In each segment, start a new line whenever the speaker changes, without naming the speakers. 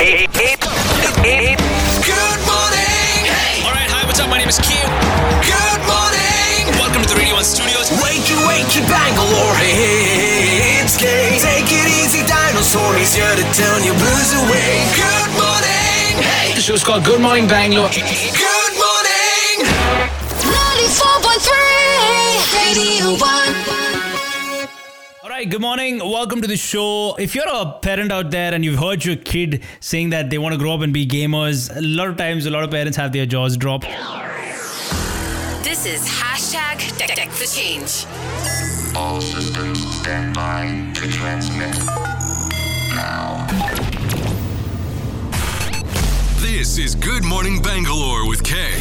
Good morning.
All right, hi, what's up? My name is Q.
Good morning.
Welcome to the Radio 1 studios.
Wakey, wakey, Bangalore. It's Kay. Take it easy, dinosaur. He's here to turn your blues away. Good morning. Hey.
The show's called Good Morning Bangalore.
Good morning.
94.3 Radio 1.
All right, good morning. Welcome to the show. If you're a parent out there and you've heard your kid saying that they want to grow up and be gamers, a lot of times a lot of parents have their jaws drop.
This is hashtag Deck Deck the Change.
All systems stand by to transmit. Now.
This is Good Morning Bangalore with Kay.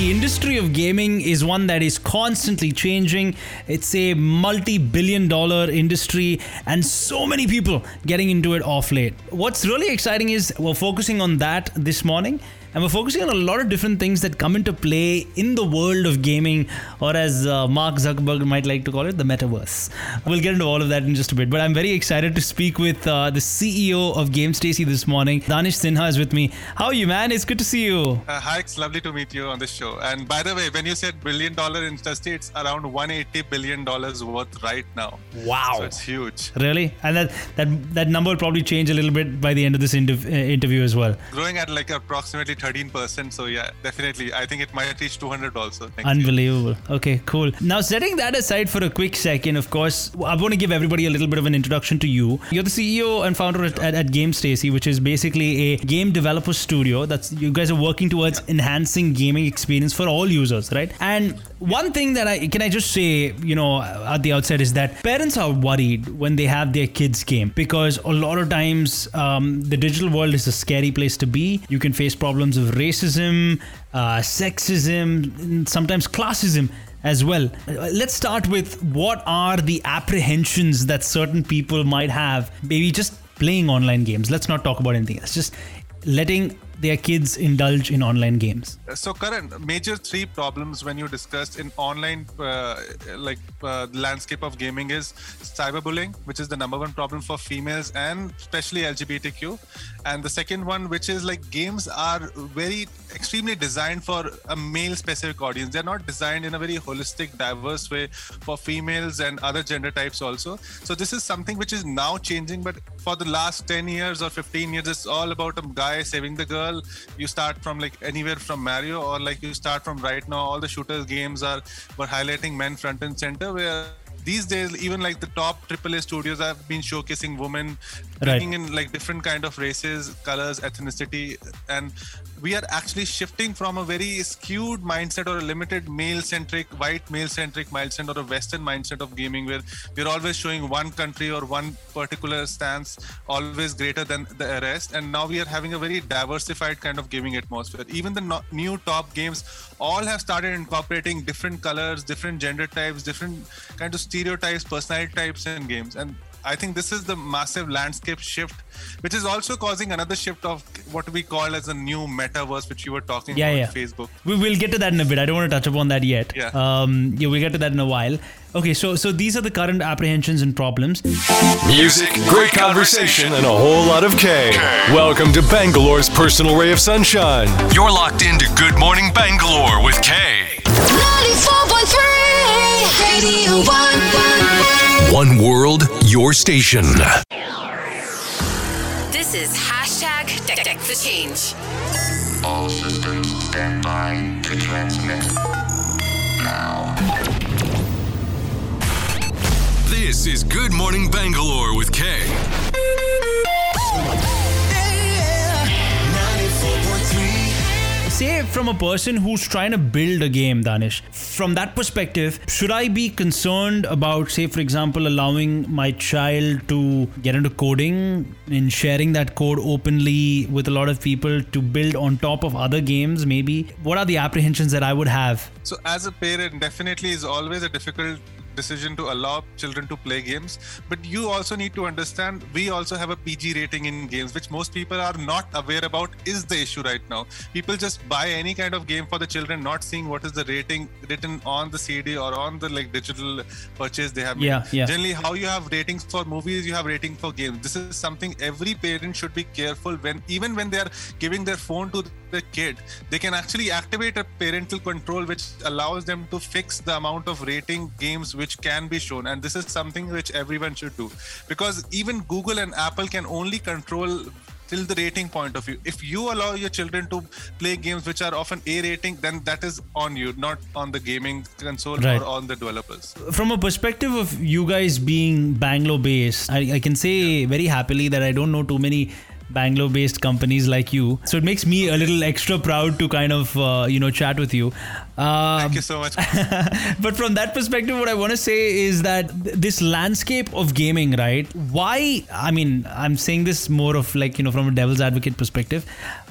The industry of gaming is one that is constantly changing. It's a multi billion dollar industry, and so many people getting into it off late. What's really exciting is we're focusing on that this morning. And we're focusing on a lot of different things that come into play in the world of gaming, or as uh, Mark Zuckerberg might like to call it, the metaverse. We'll get into all of that in just a bit. But I'm very excited to speak with uh, the CEO of Game Stacy this morning. Danish Sinha is with me. How are you, man? It's good to see you.
Uh, hi, it's lovely to meet you on this show. And by the way, when you said billion dollar industry, it's around 180 billion dollars worth right now.
Wow.
So it's huge.
Really? And that, that, that number will probably change a little bit by the end of this interv- uh, interview as well.
Growing at like approximately 13%. So yeah, definitely. I think it might reach 200 also. year.
Unbelievable. Okay, cool. Now, setting that aside for a quick second, of course, I want to give everybody a little bit of an introduction to you. You're the CEO and founder at, at, at Game Stacy, which is basically a game developer studio. That's you guys are working towards enhancing gaming experience for all users, right? And one thing that I can I just say, you know, at the outset is that parents are worried when they have their kids game because a lot of times um, the digital world is a scary place to be. You can face problems of racism, uh, sexism, sometimes classism as well. Let's start with what are the apprehensions that certain people might have, maybe just playing online games. Let's not talk about anything else. Just letting their kids indulge in online games.
So, current major three problems when you discussed in online, uh, like uh, landscape of gaming is cyberbullying, which is the number one problem for females and especially LGBTQ. And the second one, which is like games are very extremely designed for a male specific audience. They're not designed in a very holistic, diverse way for females and other gender types also. So this is something which is now changing, but for the last 10 years or 15 years, it's all about a guy saving the girl. You start from like anywhere from Mario or like you start from right now, all the shooters games are were highlighting men front and center where these days even like the top AAA studios have been showcasing women
Right.
bringing in like different kind of races colors ethnicity and we are actually shifting from a very skewed mindset or a limited male centric white male centric mindset or a western mindset of gaming where we're always showing one country or one particular stance always greater than the rest. And now we are having a very diversified kind of gaming atmosphere. Even the no- new top games all have started incorporating different colors different gender types different kind of stereotypes personality types in games. And I think this is the massive landscape shift, which is also causing another shift of what we call as a new metaverse, which you were talking
Yeah,
about
yeah.
Facebook.
We will get to that in a bit. I don't want to touch upon that yet.
Yeah.
Um, yeah, we'll get to that in a while. Okay, so so these are the current apprehensions and problems.
Music, great conversation, and a whole lot of K. Welcome to Bangalore's personal ray of sunshine. You're locked into Good Morning Bangalore with K.
94.3 Radio 1.
One world, your station.
This is hashtag Deck Deck the Change.
All systems stand by to transmit. Now.
This is Good Morning Bangalore with K.
Say from a person who's trying to build a game, Danish. From that perspective, should I be concerned about, say, for example, allowing my child to get into coding and sharing that code openly with a lot of people to build on top of other games? Maybe. What are the apprehensions that I would have?
So, as a parent, definitely is always a difficult decision to allow children to play games. But you also need to understand we also have a PG rating in games, which most people are not aware about. Is the issue right now? People just buy any kind of game for the children, not seeing what is the rating written on the CD or on the like digital purchase they have. made.
Yeah, yeah.
Generally, how you have ratings for movies, you have rating for games. This is something every parent should be careful when, even when they are giving their phone to the kid, they can actually activate a parental control which allows them to fix the amount of rating games which can be shown. And this is something which everyone should do because even Google and Apple can only control till the rating point of view. If you allow your children to play games which are often A rating, then that is on you, not on the gaming console
Right.
or on the developers.
From a perspective of you guys being Bangalore based, I, I can say very happily that I don't know too many Bangalore based companies like you. So it makes me a little extra proud to kind of, uh, you know, chat with you. Uh,
Thank you so much.
but from that perspective, what I want to say is that th- this landscape of gaming, right? Why? I mean, I'm saying this more of like, you know, from a devil's advocate perspective.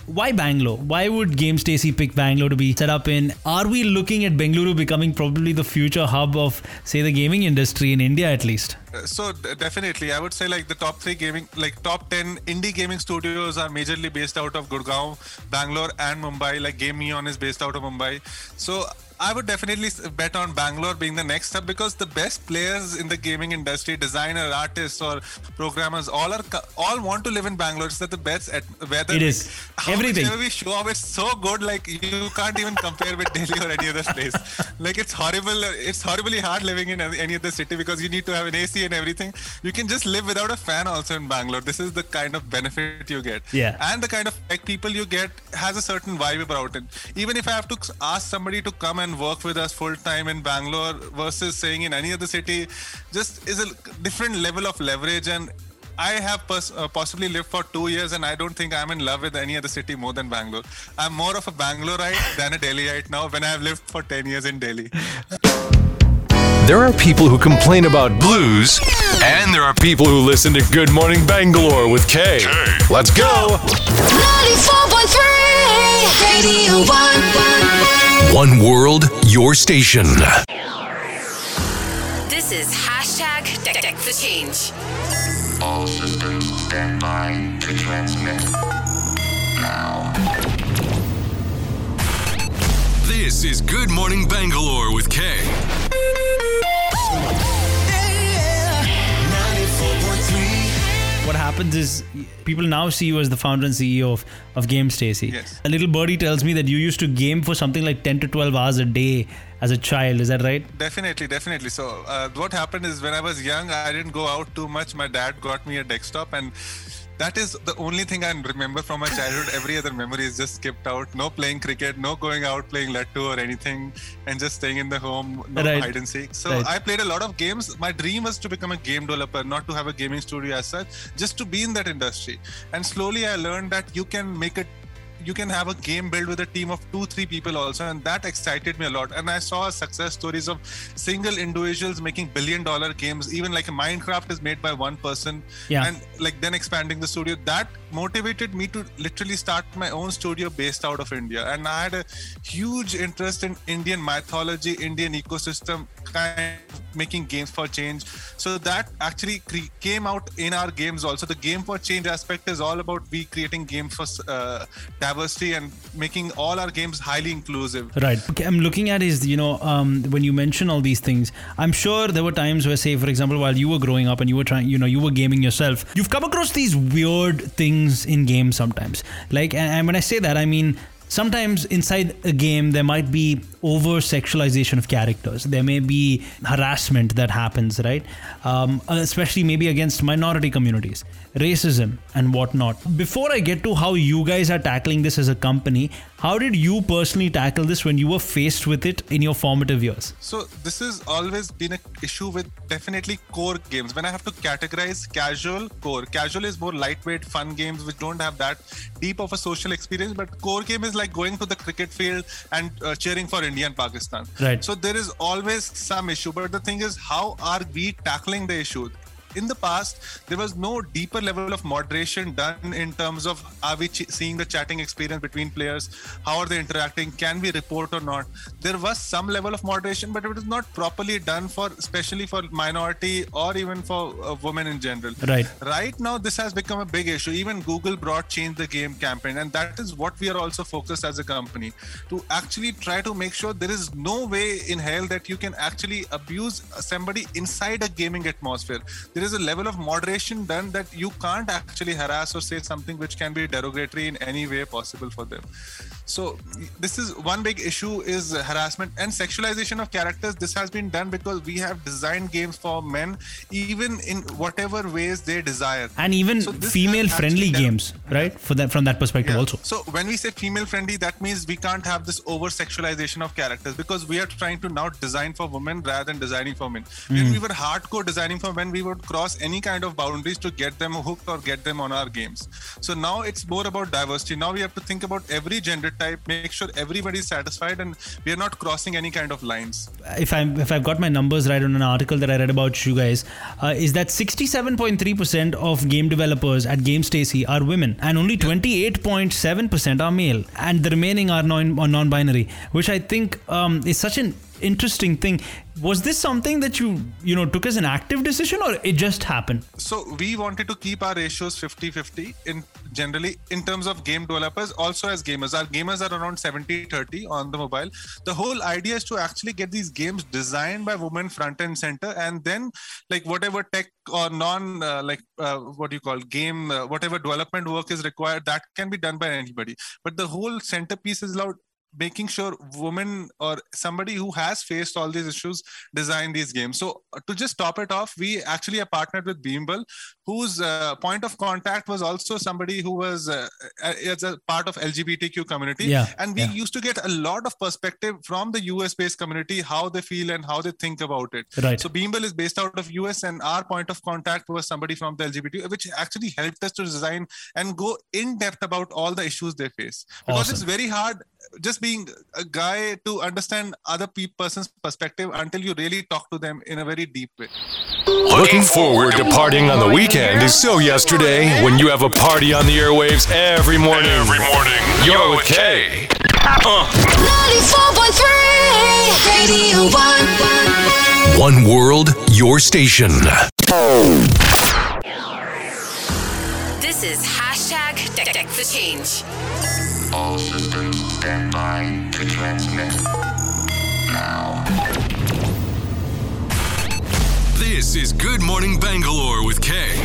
Why Bangalore? Why would Game Stacy pick Bangalore to be set up in? Are we looking at Bengaluru becoming probably the future hub of, say, the gaming industry in India at least?
Uh, so definitely i would say like the top three gaming like top 10 indie gaming studios are majorly based out of gurgaon bangalore and mumbai like game neon is based out of mumbai so i would definitely bet on bangalore being the next hub because the best players in the gaming industry designer artists or programmers all are all want to live in bangalore it's that the best at whether
It is.
how
Everything.
we show up it's so good like you can't even compare with delhi or any other place like it's horrible it's horribly hard living in any other city because you need to have an ac and everything you can just live without a fan also in bangalore this is the kind of benefit you get
Yeah.
and the kind of like people you get has a certain vibe about it even if i have to ask somebody to come and work with us full time in bangalore versus saying in any other city just is a different level of leverage and I have pers- uh, possibly lived for two years, and I don't think I'm in love with any other city more than Bangalore. I'm more of a Bangaloreite than a Delhiite now. When I have lived for ten years in Delhi.
There are people who complain about blues, and there are people who listen to Good Morning Bangalore with Kay. Let's go!
94.3 Radio 1.
One world, your station.
This is hashtag Deck Deck the Change.
All systems stand by to transmit. Now.
This is Good Morning Bangalore with Kay.
Happens is people now see you as the founder and CEO of, of Game Stacy.
Yes.
A little birdie tells me that you used to game for something like 10 to 12 hours a day as a child. Is that right?
Definitely, definitely. So, uh, what happened is when I was young, I didn't go out too much. My dad got me a desktop, and that is the only thing I remember from my childhood. Every other memory is just skipped out. No playing cricket, no going out playing Lattu or anything, and just staying in the home, no
Right.
hide and seek. So,
Right.
I played a lot of games. My dream was to become a game developer, not to have a gaming studio as such, just to be in that industry. And slowly, I learned that you can make it you can have a game build with a team of two three people also and that excited me a lot. And i saw success stories of single individuals making billion dollar games. Even like a minecraft is made by one person.
Yeah.
and like then expanding the studio. That motivated me to literally start my own studio based out of india. And i had a huge interest in indian mythology indian ecosystem kind of making games for change. So that actually cre- came out in our games also. The game for change aspect is all about we creating games for uh, diversity and making all our games highly inclusive
Right. Okay, I'm looking at is you know um, when you mention all these things, I'm sure there were times where, say, for example, while you were growing up and you were trying, you know, you were gaming yourself, you've come across these weird things in games sometimes. Like, and, and when I say that, I mean sometimes inside a game there might be over sexualization of characters. There may be harassment that happens, right? Um, especially maybe against minority communities, racism and whatnot. Before I get to how you guys are tackling this as a company, how did you personally tackle this when you were faced with it in your formative years?
So this has always been an issue with definitely core games. When I have to categorize casual, core. Casual is more lightweight, fun games which don't have that deep of a social experience. But core game is like going to the cricket field and uh, cheering for India and Pakistan.
Right.
So there is always some issue. But the thing is, how are we tackling the issue? In the past there was no deeper level of moderation done in terms of are we ch- seeing the chatting experience between players? How are they interacting? Can we report or not? There was some level of moderation but it was not properly done for especially for minority or even for uh, women in general.
Right.
right now this has become a big issue. Even google brought change the game campaign and that is what we are also focused as a company to actually try to make sure there is no way in hell that you can actually abuse somebody inside a gaming atmosphere there is a level of moderation done that you can't actually harass or say something which can be derogatory in any way possible for them so this is one big issue is harassment and sexualization of characters this has been done because we have designed games for men even in whatever ways they desire
and even
So
female friendly games, right? For that from that perspective
yeah.
also.
So when we say female friendly, that means we can't have this over sexualization of characters because we are trying to now design for women rather than designing for men. When hmm. we were hardcore designing for men, we would cross any kind of boundaries to get them hooked or get them on our games. So now it's more about diversity. Now we have to think about every gender type, make sure everybody is satisfied, and we are not crossing any kind of lines.
if I'm if I've got my numbers right on an article that I read about you guys, uh, is that 67.3% of game developers at GameStacy are women, and only 28.7% are male, and the remaining are non non-binary, which I think um, is such an interesting thing. Was this something that you you know took as an active decision, or it just happened?
so we wanted to keep our ratios 50-50 in generally in terms of game developers also as gamers our gamers are around 70-30 on the mobile the whole idea is to actually get these games designed by women front and center and then like whatever tech or non uh, like uh, what do you call game uh, whatever development work is required that can be done by anybody but the whole centerpiece is about making sure women or somebody who has faced all these issues design these games. So to just top it off, we actually are partnered with Beamble, whose uh, point of contact was also somebody who was uh, uh, as a part of LGBTQ community.
Yeah,
And we
yeah.
used to get a lot of perspective from the US based community, how they feel and how they think about it.
Right.
So Beamble is based out of US and our point of contact was somebody from the LGBT, which actually helped us to design and go in depth about all the issues they face. Because
Awesome.
it's very hard just being a guy to understand other pe- person's perspective until you really talk to them in a very deep way.
Looking forward to partying on the weekend is so yesterday when you have a party on the airwaves every morning. Every morning. You're with Kay. Uh.
94.3 Radio 1.
One world, your station.
This is hashtag Deck Deck the Change.
All systems stand by to transmit. Now.
This is Good Morning Bangalore with Kay.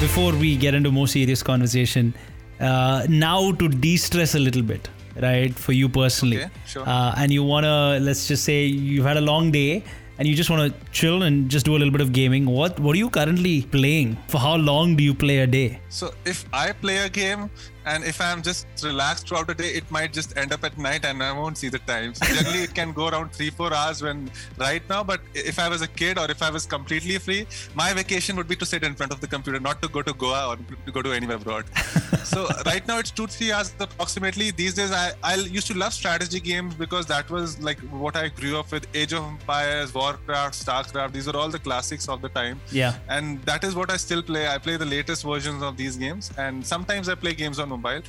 before we get into more serious conversation, uh, now to de-stress a little bit, right? For you personally,
Okay, sure.
uh, and you wanna, let's just say you've had a long day and you just wanna chill and just do a little bit of gaming. What What are you currently playing? For how long do you play a day?
So if I play a game and if I'm just relaxed throughout the day, it might just end up at night and I won't see the time. So generally, it can go around three, four hours when right now. But if I was a kid or if I was completely free, my vacation would be to sit in front of the computer, not to go to Goa or to go to anywhere abroad. so right now it's two, three hours approximately. These days, I, I used to love strategy games because that was like what I grew up with: Age of Empires, Warcraft, Starcraft. These are all the classics of the time
Yeah.
and that is what I still play. I play the latest versions of these games, and sometimes I play games on mobile,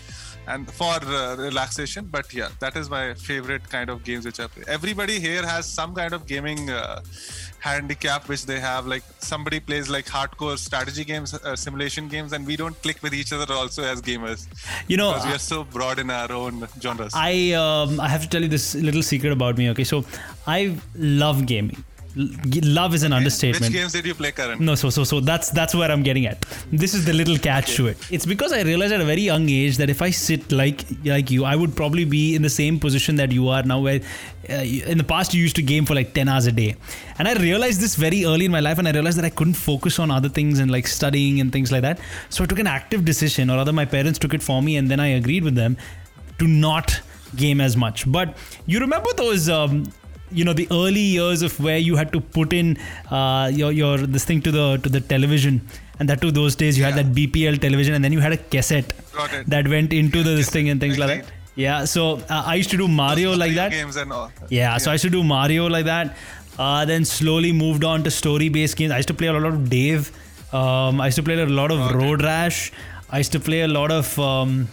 and for uh, relaxation. But yeah, that is my favorite kind of games which I play. Everybody here has some kind of gaming uh, handicap which they have. Like somebody plays like hardcore strategy games, uh, simulation games, and we don't click with each other also as gamers
You know,
because we are so broad in our own genres.
I um, I have to tell you this little secret about me. Okay, so I love gaming. Love is an understatement.
which games did you play, Karan?
No, so so so that's that's where I'm getting at. This is the little catch to it. It's because I realized at a very young age that if I sit like like you, I would probably be in the same position that you are now. Where uh, in the past you used to game for like ten hours a day, and I realized this very early in my life, and I realized that I couldn't focus on other things and like studying and things like that. So I took an active decision, or rather, my parents took it for me, and then I agreed with them to not game as much. But you remember those. Um, you know the early years of where you had to put in uh, your your this thing to the to the television and that too those days you had that BPL television and then you had a cassette that went into the this thing and things like that Yeah, so uh, I used to do Mario like that.
Games and all.
Yeah, so I used to do Mario like that. Uh, then slowly moved on to story-based games. I used to play a lot of Dave. Um, I used to play a lot of Road Rash. I used to play a lot of. Um,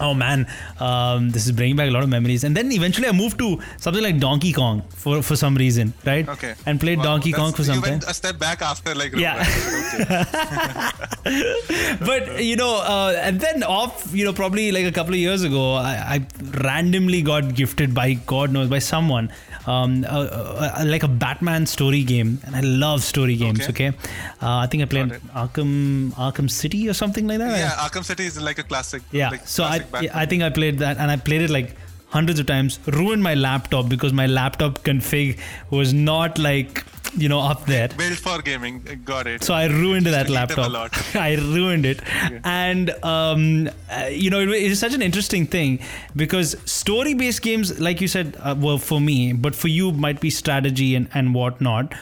oh man, um, this is bringing back a lot of memories. And then eventually I moved to something like Donkey Kong for for some reason, right?
Okay.
And played
Wow,
Donkey Kong for some
you
time.
went a step back after like.
Yeah. but you know, uh, and then off, you know, probably like a couple of years ago, I, I randomly got gifted by God knows by someone, um, uh, uh, like a Batman story game, and I love story games. Okay,
Okay.
uh, I think I played. Arkham Arkham City or something like that.
yeah, Arkham City is like a classic.
Yeah.
like
so I. I think I played that, and I played it like hundreds of times. Ruined my laptop because my laptop config was not like you know up there.
built for gaming. Got it.
So I ruined that
to eat them a
laptop.
lot.
I ruined it, and um, uh, you know it, it's such an interesting thing because story-based games, like you said, uh, were for me, but for you might be strategy and and whatnot.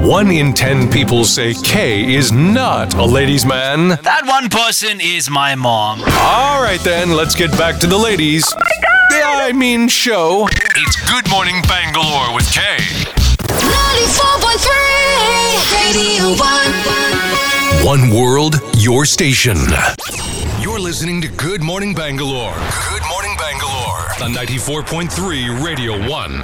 One in ten people say K is not a ladies' man.
That one person is my mom.
All right, then, let's get back to the ladies. Oh my Yeah, I mean, show. It's Good Morning Bangalore with K.
94.3 Radio 1.
One world, your station. You're listening to Good Morning Bangalore. Good Morning Bangalore on 94.3 Radio 1.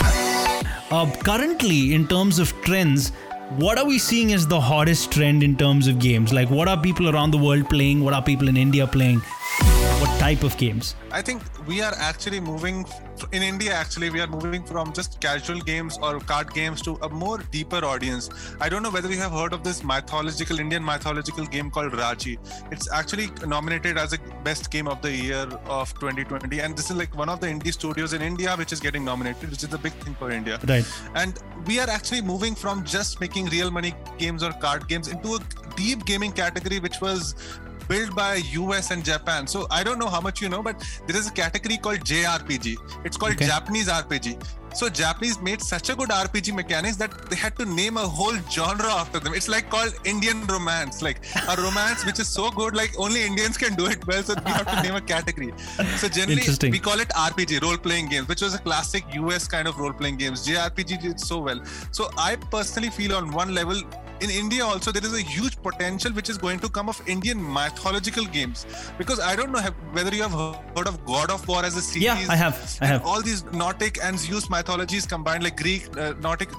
Uh, currently, in terms of trends, what are we seeing as the hottest trend in terms of games? Like, what are people around the world playing? What are people in India playing? What type of games?
I think we are actually moving in India. Actually, we are moving from just casual games or card games to a more deeper audience. I don't know whether you have heard of this mythological Indian mythological game called Raji. It's actually nominated as a best game of the year of 2020, and this is like one of the indie studios in India which is getting nominated, which is a big thing for India.
Right.
And we are actually moving from just making real money games or card games into a deep gaming category, which was built by US and Japan. So I don't know how much you know, but there is a category called JRPG. It's called
Okay.
Japanese RPG. So Japanese made such a good RPG mechanics that they had to name a whole genre after them. It's like called Indian romance, like a romance which is so good, like only Indians can do it well. So we have to name a category. So generally we call it RPG, role-playing games, which was a classic US kind of role-playing games. JRPG did so well. So I personally feel on one level, in India also there is a huge potential which is going to come of Indian mythological games because I don't know have, whether you have heard of God of War as a series.
Yeah, I have. I have.
all these Nordic and Zeus mythologies combined, like Greek, uh, Nordic.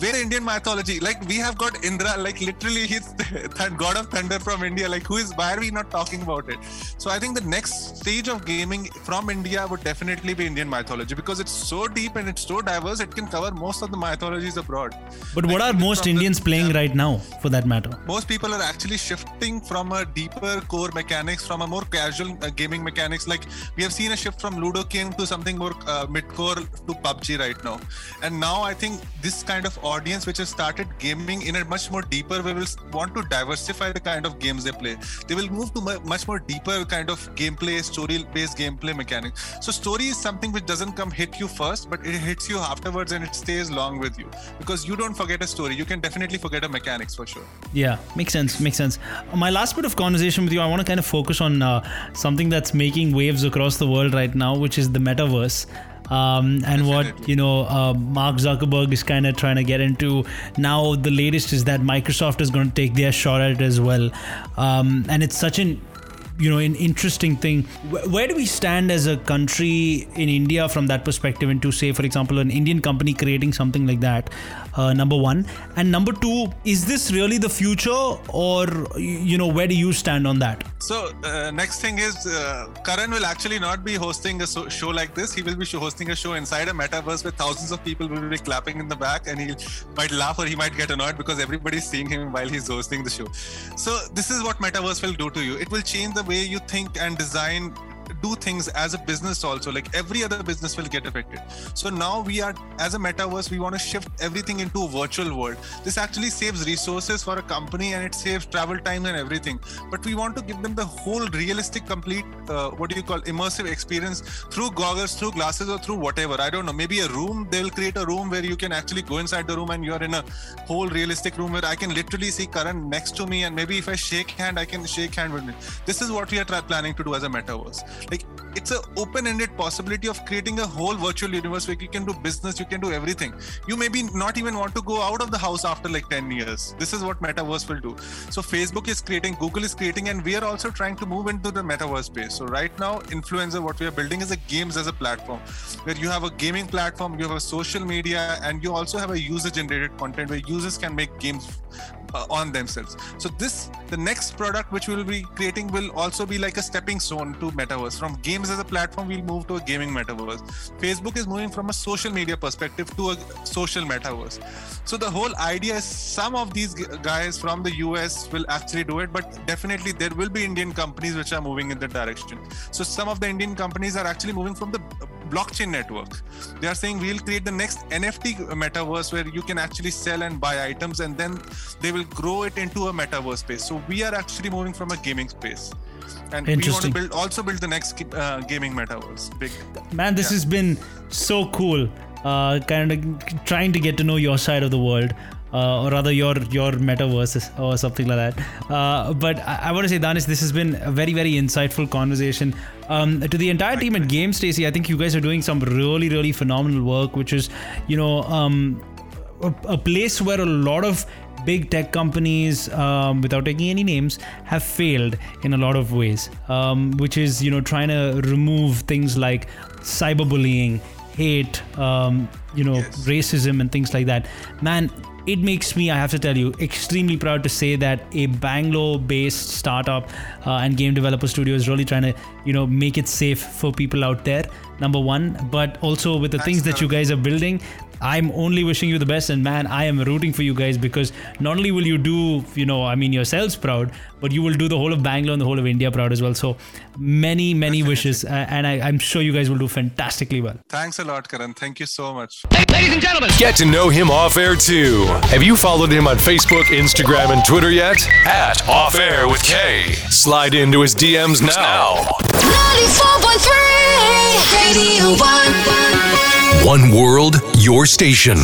Where Indian mythology, like we have got Indra, like literally he's that god of thunder from India. Like who is? Why are we not talking about it? So I think the next stage of gaming from India would definitely be Indian mythology because it's so deep and it's so diverse. It can cover most of the mythologies abroad.
But what are most
from the-
Indians playing right now, for that matter?
most people are actually shifting from a deeper core mechanics from a more casual uh, gaming mechanics like we have seen a shift from ludo king to something more uh, mid-core to pubg right now and now i think this kind of audience which has started gaming in a much more deeper way will want to diversify the kind of games they play they will move to mu- much more deeper kind of gameplay story based gameplay mechanics so story is something which doesn't come hit you first but it hits you afterwards and it stays long with you because you don't forget a story you can definitely forget a mechanics for sure
Yeah, makes sense. Makes sense. My last bit of conversation with you, I want to kind of focus on uh, something that's making waves across the world right now, which is the metaverse. Um, and what you know, uh, Mark Zuckerberg is kind of trying to get into. Now. The latest is that Microsoft is going to take their shot at it as well, um, and it's such an you know an interesting thing. Where do we stand as a country in india from that perspective into say for example an indian company creating something like that? Uh, number one. And number two is this really the future? Or you know where do you stand on that
So uh, next thing is uh, Karan will actually not be hosting a so- show like this. He will be hosting a show inside a metaverse where thousands of people will be clapping in the back, and he might laugh or he might get annoyed because everybody's seeing him while he's hosting the show. So this is what metaverse will do to you. It will change the way you think and design do things as a business also like every other business will get affected. So now we are as a metaverse we want to shift everything into a virtual world. This actually saves resources for a company and it saves travel time and everything. But we want to give them the whole realistic complete uh, what do you call immersive experience through goggles through glasses or through whatever. I don't know maybe a room they'll create a room where you can actually go inside the room and you're in a whole realistic room where i can literally see Karan next to me and maybe if i shake hand i can shake hand with it this is what we are tra- planning to do as a metaverse like it's an open-ended possibility of creating a whole virtual universe where you can do business you can do everything. You maybe not even want to go out of the house after like 10 years. This is what metaverse will do. So facebook is creating google is creating and we are also trying to move into the metaverse space. So right now influencer what we are building is a games as a platform where you have a gaming platform you have a social media and you also have a user generated content where users can make games uh, on themselves. So this the next product which we will be creating will also be like a stepping stone to metaverse. From games as a platform we'll move to a gaming metaverse. Facebook is moving from a social media perspective to a social metaverse. So the whole idea is some of these guys from the us will actually do it but definitely there will be indian companies which are moving in that direction. So some of the indian companies are actually moving from the blockchain network they are saying we'll create the next nft metaverse where you can actually sell and buy items and then they will grow it into a metaverse space. So we are actually moving from a gaming space. And we want to build also build the next uh, gaming metaverse. Big.
Man, this
Yeah.
has been so cool. Uh, kind of trying to get to know your side of the world, uh, or rather your your metaverse or something like that. Uh, but I, I want to say, Danis, this has been a very very insightful conversation. Um, to the entire team at Game Stacy, I think you guys are doing some really really phenomenal work, which is, you know, um, a, a place where a lot of big tech companies, um, without taking any names, have failed in a lot of ways. Um, which is you know trying to remove things like cyberbullying, hate, um, you know,
Yes.
racism and things like that. Man. It makes me, I have to tell you, extremely proud to say that a Bangalore-based startup uh, and game developer studio is really trying to, you know, make it safe for people out there. Number one, but also with the
Thanks,
things that you guys are building, I'm only wishing you the best. And man, I am rooting for you guys because not only will you do, you know, I mean, yourselves proud, but you will do the whole of Bangalore and the whole of India proud as well. So many, many wishes. Uh, and I, I'm sure you guys will do fantastically well.
thanks a lot karan thank you so much Hey, ladies and gentlemen,
Get to know him off air too. Have you followed him on Facebook, Instagram, and Twitter yet? At Off Air with K. Slide into his DMs now.
94.3 Radio 1.
One world, your station.